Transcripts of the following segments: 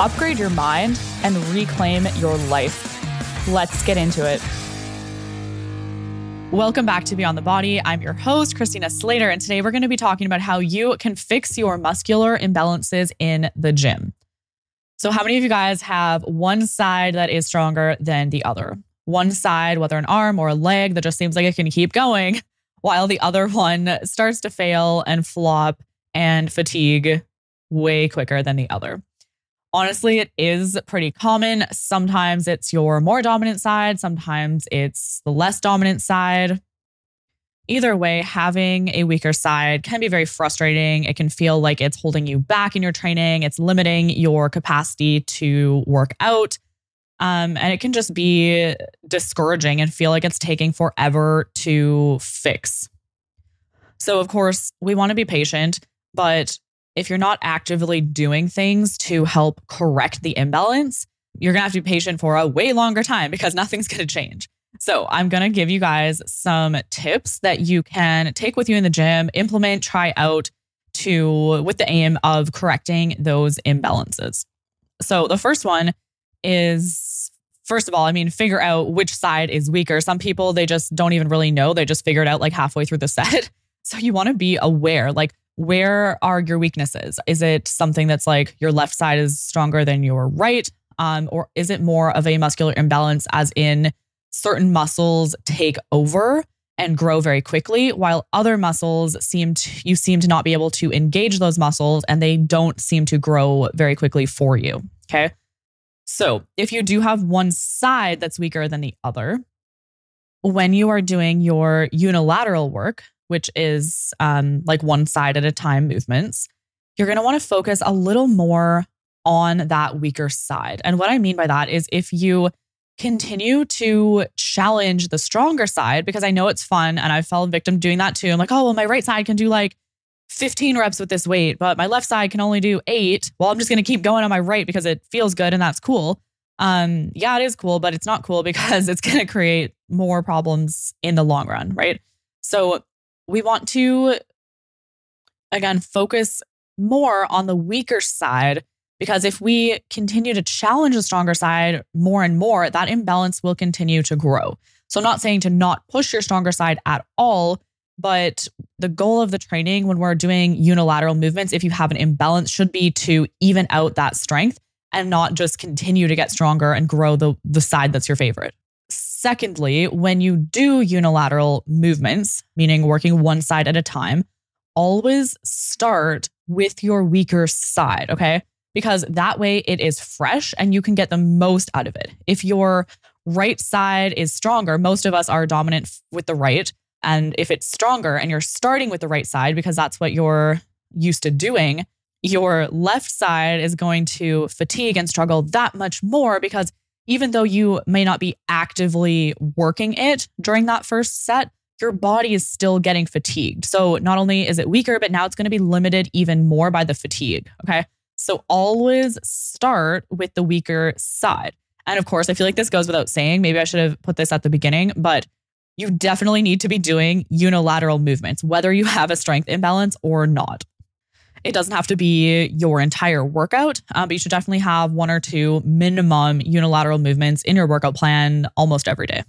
upgrade your mind, and reclaim your life. Let's get into it. Welcome back to Beyond the Body. I'm your host, Christina Slater, and today we're going to be talking about how you can fix your muscular imbalances in the gym. So, how many of you guys have one side that is stronger than the other? One side, whether an arm or a leg, that just seems like it can keep going, while the other one starts to fail and flop and fatigue way quicker than the other. Honestly, it is pretty common. Sometimes it's your more dominant side, sometimes it's the less dominant side. Either way, having a weaker side can be very frustrating. It can feel like it's holding you back in your training, it's limiting your capacity to work out. Um, and it can just be discouraging and feel like it's taking forever to fix. So, of course, we want to be patient, but if you're not actively doing things to help correct the imbalance, you're going to have to be patient for a way longer time because nothing's going to change. So, I'm going to give you guys some tips that you can take with you in the gym, implement, try out to with the aim of correcting those imbalances. So, the first one is first of all, I mean, figure out which side is weaker. Some people, they just don't even really know. They just figure it out like halfway through the set. So, you want to be aware like, where are your weaknesses? Is it something that's like your left side is stronger than your right? Um, or is it more of a muscular imbalance, as in certain muscles take over and grow very quickly, while other muscles seem to, you seem to not be able to engage those muscles and they don't seem to grow very quickly for you. Okay. So if you do have one side that's weaker than the other, when you are doing your unilateral work, which is um, like one side at a time movements, you're going to want to focus a little more on that weaker side. And what I mean by that is if you continue to challenge the stronger side, because I know it's fun and I fell victim doing that too. I'm like, oh, well, my right side can do like 15 reps with this weight, but my left side can only do eight. Well, I'm just going to keep going on my right because it feels good and that's cool. Um, yeah, it is cool, but it's not cool because it's going to create more problems in the long run, right? So we want to, again, focus more on the weaker side because if we continue to challenge the stronger side more and more, that imbalance will continue to grow. So, I'm not saying to not push your stronger side at all, but the goal of the training when we're doing unilateral movements, if you have an imbalance, should be to even out that strength and not just continue to get stronger and grow the, the side that's your favorite. Secondly, when you do unilateral movements, meaning working one side at a time, always start with your weaker side, okay? Because that way it is fresh and you can get the most out of it. If your right side is stronger, most of us are dominant with the right. And if it's stronger and you're starting with the right side because that's what you're used to doing, your left side is going to fatigue and struggle that much more because even though you may not be actively working it during that first set, your body is still getting fatigued. So not only is it weaker, but now it's going to be limited even more by the fatigue. Okay. So always start with the weaker side. And of course, I feel like this goes without saying. Maybe I should have put this at the beginning, but you definitely need to be doing unilateral movements, whether you have a strength imbalance or not. It doesn't have to be your entire workout, uh, but you should definitely have one or two minimum unilateral movements in your workout plan almost every day.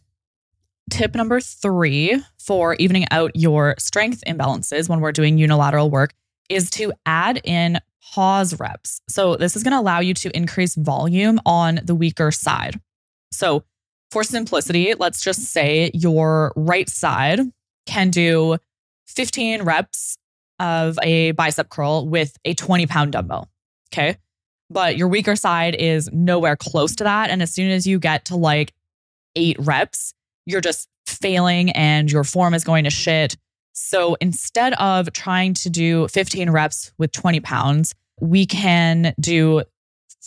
Tip number three for evening out your strength imbalances when we're doing unilateral work is to add in pause reps. So, this is going to allow you to increase volume on the weaker side. So, for simplicity, let's just say your right side can do 15 reps of a bicep curl with a 20 pound dumbbell. Okay. But your weaker side is nowhere close to that. And as soon as you get to like eight reps, you're just failing and your form is going to shit. So instead of trying to do 15 reps with 20 pounds, we can do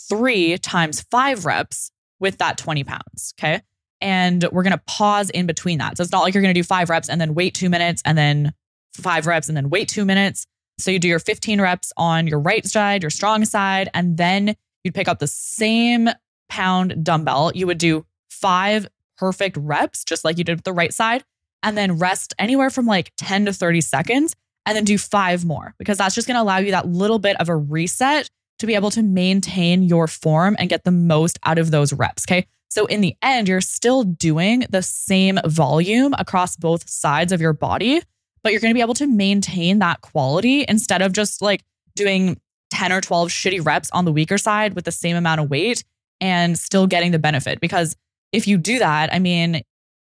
three times five reps with that 20 pounds. Okay. And we're going to pause in between that. So it's not like you're going to do five reps and then wait two minutes and then five reps and then wait two minutes. So you do your 15 reps on your right side, your strong side, and then you'd pick up the same pound dumbbell. You would do five perfect reps, just like you did with the right side, and then rest anywhere from like 10 to 30 seconds, and then do five more because that's just going to allow you that little bit of a reset to be able to maintain your form and get the most out of those reps. Okay. So in the end, you're still doing the same volume across both sides of your body, but you're going to be able to maintain that quality instead of just like doing 10 or 12 shitty reps on the weaker side with the same amount of weight and still getting the benefit. Because if you do that, I mean,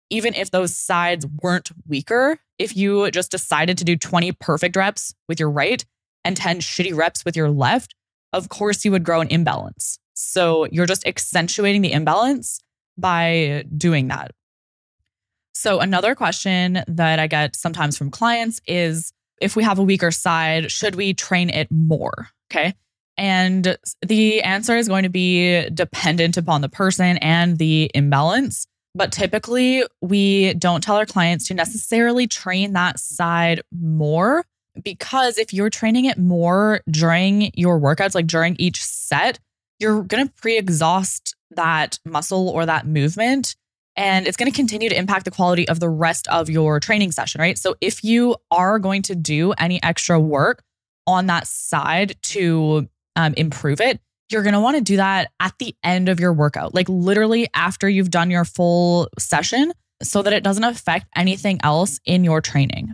even if those sides weren't weaker, if you just decided to do 20 perfect reps with your right and 10 shitty reps with your left, of course you would grow an imbalance. So you're just accentuating the imbalance by doing that. So, another question that I get sometimes from clients is if we have a weaker side, should we train it more? Okay. And the answer is going to be dependent upon the person and the imbalance. But typically, we don't tell our clients to necessarily train that side more because if you're training it more during your workouts, like during each set, you're going to pre exhaust that muscle or that movement. And it's going to continue to impact the quality of the rest of your training session, right? So if you are going to do any extra work on that side to um, improve it, you're going to want to do that at the end of your workout, like literally after you've done your full session, so that it doesn't affect anything else in your training.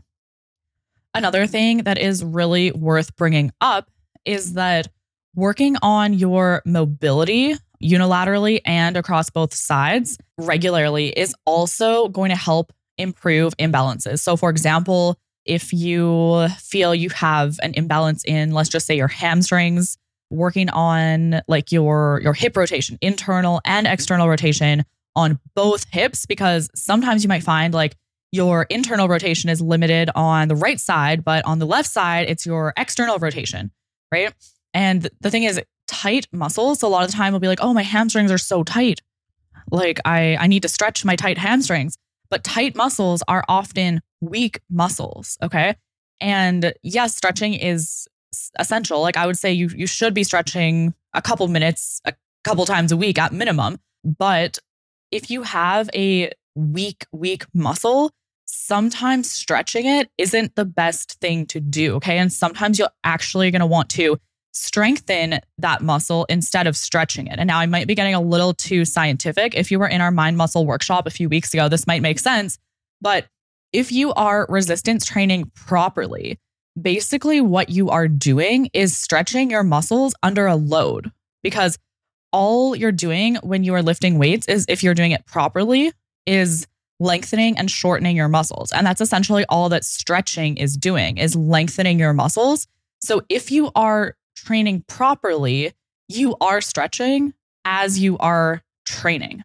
Another thing that is really worth bringing up is that working on your mobility unilaterally and across both sides regularly is also going to help improve imbalances. So, for example, if you feel you have an imbalance in, let's just say, your hamstrings, working on like your your hip rotation, internal and external rotation on both hips, because sometimes you might find like your internal rotation is limited on the right side, but on the left side, it's your external rotation, right? And the thing is, tight muscles, a lot of the time will be like, oh, my hamstrings are so tight. Like I, I need to stretch my tight hamstrings. But tight muscles are often weak muscles. Okay. And yes, stretching is essential. Like I would say you you should be stretching a couple minutes a couple times a week at minimum. But if you have a weak, weak muscle, sometimes stretching it isn't the best thing to do. Okay. And sometimes you're actually going to want to strengthen that muscle instead of stretching it. And now I might be getting a little too scientific. If you were in our mind muscle workshop a few weeks ago, this might make sense. But if you are resistance training properly, basically what you are doing is stretching your muscles under a load because all you're doing when you are lifting weights is if you're doing it properly is lengthening and shortening your muscles. And that's essentially all that stretching is doing is lengthening your muscles. So if you are training properly, you are stretching as you are training,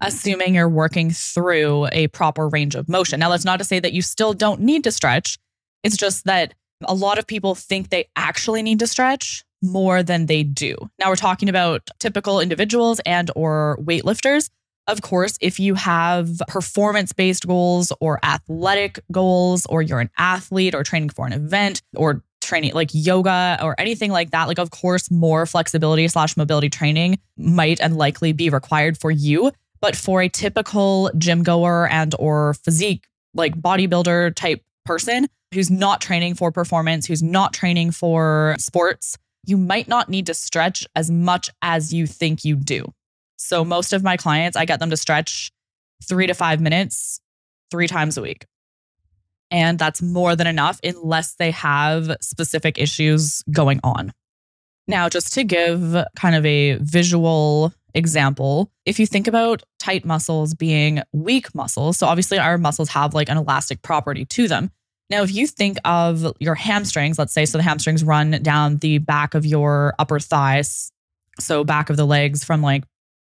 assuming you're working through a proper range of motion. Now, that's not to say that you still don't need to stretch. It's just that a lot of people think they actually need to stretch more than they do. Now we're talking about typical individuals and or weightlifters. Of course, if you have performance based goals or athletic goals, or you're an athlete or training for an event or training like yoga or anything like that, like, of course, more flexibility slash mobility training might and likely be required for you. But for a typical gym goer and or physique, like bodybuilder type person who's not training for performance, who's not training for sports, you might not need to stretch as much as you think you do. So most of my clients, I get them to stretch three to five minutes three times a week. And that's more than enough unless they have specific issues going on. Now, just to give kind of a visual example, if you think about tight muscles being weak muscles, so obviously our muscles have like an elastic property to them. Now, if you think of your hamstrings, let's say, so the hamstrings run down the back of your upper thighs, so back of the legs from like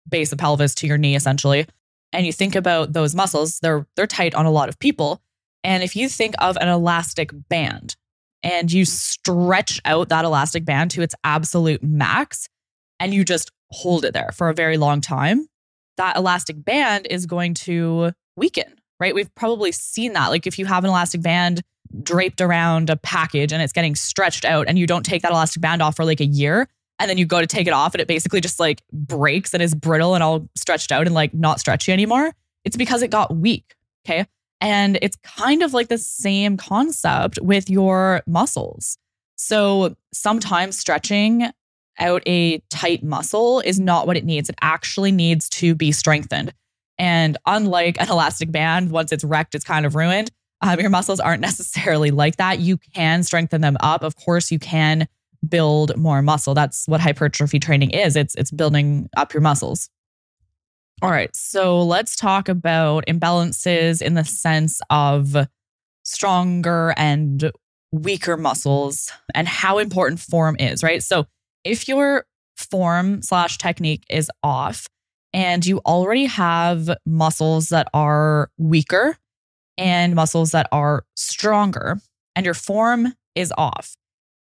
base of pelvis to your knee essentially and you think about those muscles they're they're tight on a lot of people and if you think of an elastic band and you stretch out that elastic band to its absolute max and you just hold it there for a very long time, that elastic band is going to weaken, right? We've probably seen that. Like if you have an elastic band draped around a package and it's getting stretched out and you don't take that elastic band off for like a year and then you go to take it off and it basically just like breaks and is brittle and all stretched out and like not stretchy anymore, it's because it got weak. Okay. And it's kind of like the same concept with your muscles. So sometimes stretching out a tight muscle is not what it needs. It actually needs to be strengthened. And unlike an elastic band, once it's wrecked, it's kind of ruined. Um, your muscles aren't necessarily like that. You can strengthen them up. Of course, you can build more muscle. That's what hypertrophy training is. It's it's building up your muscles. All right. So let's talk about imbalances in the sense of stronger and weaker muscles and how important form is, right? So if your form slash technique is off and you already have muscles that are weaker and muscles that are stronger and your form is off,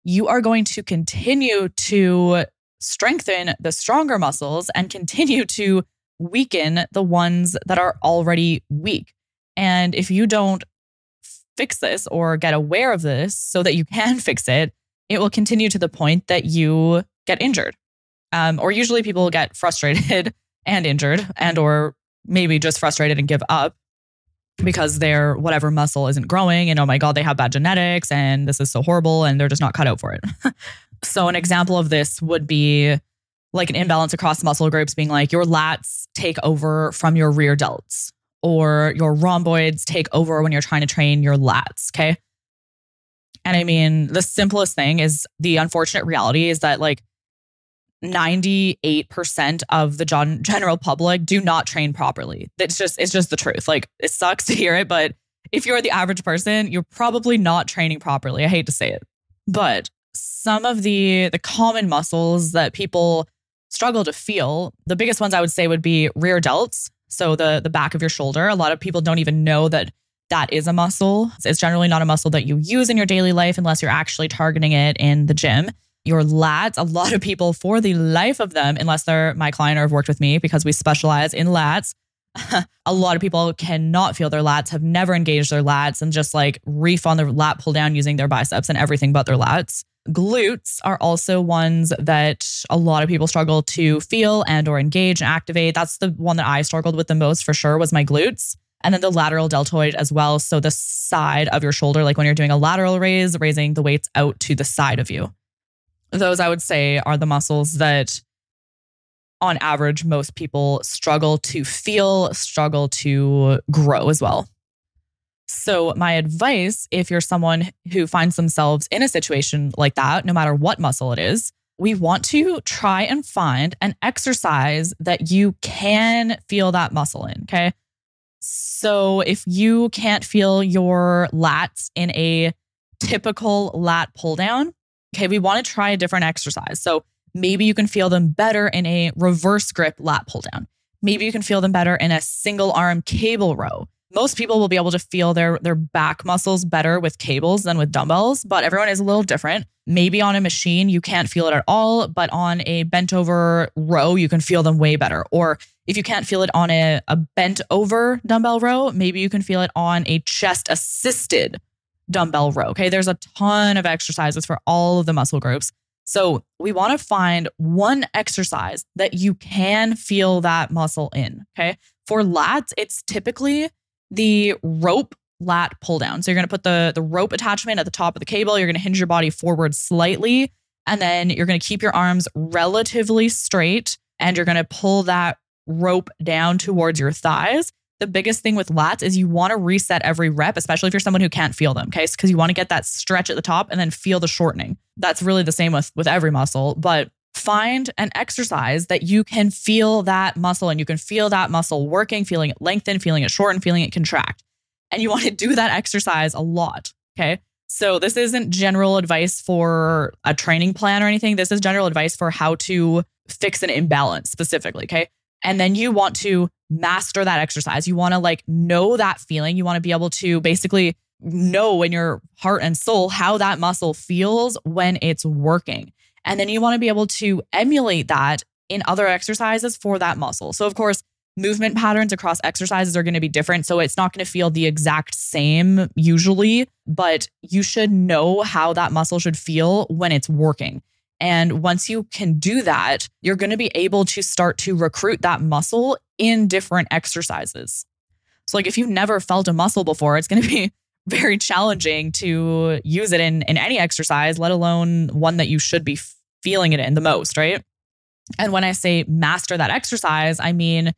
you are going to continue to strengthen the stronger muscles and continue to weaken the ones that are already weak. And if you don't fix this or get aware of this so that you can fix it, it will continue to the point that you get injured. Um, or usually people get frustrated and injured and or maybe just frustrated and give up because their whatever muscle isn't growing and oh my god they have bad genetics and this is so horrible and they're just not cut out for it so an example of this would be like an imbalance across muscle groups being like your lats take over from your rear delts or your rhomboids take over when you're trying to train your lats okay and i mean the simplest thing is the unfortunate reality is that like 98% of the general public do not train properly. It's just it's just the truth. Like it sucks to hear it, but if you're the average person, you're probably not training properly. I hate to say it. But some of the the common muscles that people struggle to feel, the biggest ones I would say would be rear delts, so the the back of your shoulder. A lot of people don't even know that that is a muscle. It's generally not a muscle that you use in your daily life unless you're actually targeting it in the gym your lats. A lot of people, for the life of them, unless they're my client or have worked with me because we specialize in lats, a lot of people cannot feel their lats, have never engaged their lats, and just like reef on their lat pull down using their biceps and everything but their lats. Glutes are also ones that a lot of people struggle to feel and or engage and activate. That's the one that I struggled with the most for sure was my glutes. And then the lateral deltoid as well. So the side of your shoulder, like when you're doing a lateral raise, raising the weights out to the side of you those I would say are the muscles that on average most people struggle to feel, struggle to grow as well. So, my advice if you're someone who finds themselves in a situation like that, no matter what muscle it is, we want to try and find an exercise that you can feel that muscle in. Okay. So, if you can't feel your lats in a typical lat pull down, okay, we want to try a different exercise. So maybe you can feel them better in a reverse grip lat pull down. Maybe you can feel them better in a single arm cable row. Most people will be able to feel their their back muscles better with cables than with dumbbells, but everyone is a little different. Maybe on a machine you can't feel it at all, but on a bent over row you can feel them way better. Or if you can't feel it on a, a bent over dumbbell row, maybe you can feel it on a chest assisted dumbbell row. Okay. There's a ton of exercises for all of the muscle groups. So we want to find one exercise that you can feel that muscle in. Okay. For lats, it's typically the rope lat pull down. So you're going to put the, the rope attachment at the top of the cable. You're going to hinge your body forward slightly. And then you're going to keep your arms relatively straight and you're going to pull that rope down towards your thighs the biggest thing with lats is you want to reset every rep, especially if you're someone who can't feel them. Okay. Because you want to get that stretch at the top and then feel the shortening. That's really the same with, with every muscle. But find an exercise that you can feel that muscle and you can feel that muscle working, feeling it lengthen, feeling it shorten, feeling it contract. And you want to do that exercise a lot. Okay. So this isn't general advice for a training plan or anything. This is general advice for how to fix an imbalance specifically. Okay. And then you want to master that exercise. You want to like know that feeling. You want to be able to basically know in your heart and soul how that muscle feels when it's working. And then you want to be able to emulate that in other exercises for that muscle. So, of course, movement patterns across exercises are going to be different. So, it's not going to feel the exact same usually, but you should know how that muscle should feel when it's working. And once you can do that, you're going to be able to start to recruit that muscle in different exercises. So, like if you've never felt a muscle before, it's going to be very challenging to use it in, in any exercise, let alone one that you should be feeling it in the most, right? And when I say master that exercise, I mean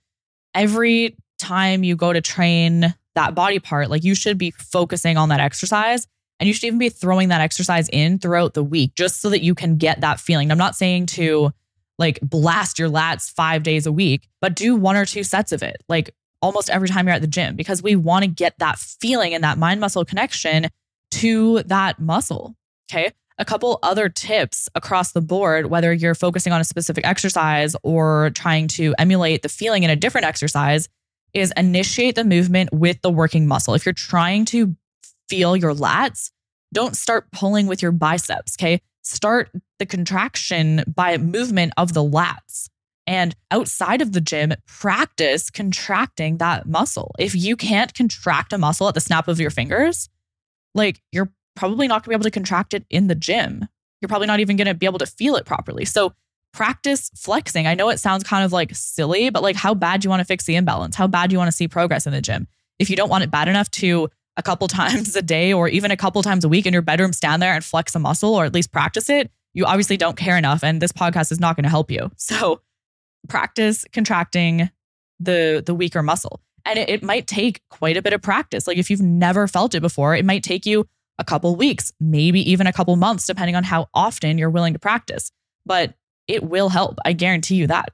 every time you go to train that body part, like you should be focusing on that exercise and you should even be throwing that exercise in throughout the week just so that you can get that feeling. I'm not saying to like blast your lats five days a week, but do one or two sets of it, like almost every time you're at the gym, because we want to get that feeling and that mind muscle connection to that muscle. Okay. A couple other tips across the board, whether you're focusing on a specific exercise or trying to emulate the feeling in a different exercise, is initiate the movement with the working muscle. If you're trying to feel your lats, don't start pulling with your biceps. Okay. Start the contraction by movement of the lats. And outside of the gym, practice contracting that muscle. If you can't contract a muscle at the snap of your fingers, like you're probably not going to be able to contract it in the gym. You're probably not even going to be able to feel it properly. So practice flexing. I know it sounds kind of like silly, but like how bad you want to fix the imbalance? How bad you want to see progress in the gym? If you don't want it bad enough to a couple times a day or even a couple times a week in your bedroom, stand there and flex a muscle or at least practice it, you obviously don't care enough. And this podcast is not going to help you. So practice contracting the the weaker muscle. And it, it might take quite a bit of practice. Like if you've never felt it before, it might take you a couple weeks, maybe even a couple months, depending on how often you're willing to practice. But it will help. I guarantee you that.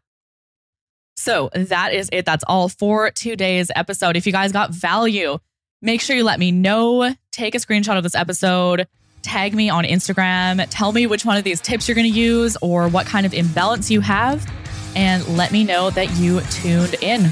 So that is it. That's all for today's episode. If you guys got value, make sure you let me know. Take a screenshot of this episode, tag me on Instagram, tell me which one of these tips you're going to use or what kind of imbalance you have, and let me know that you tuned in.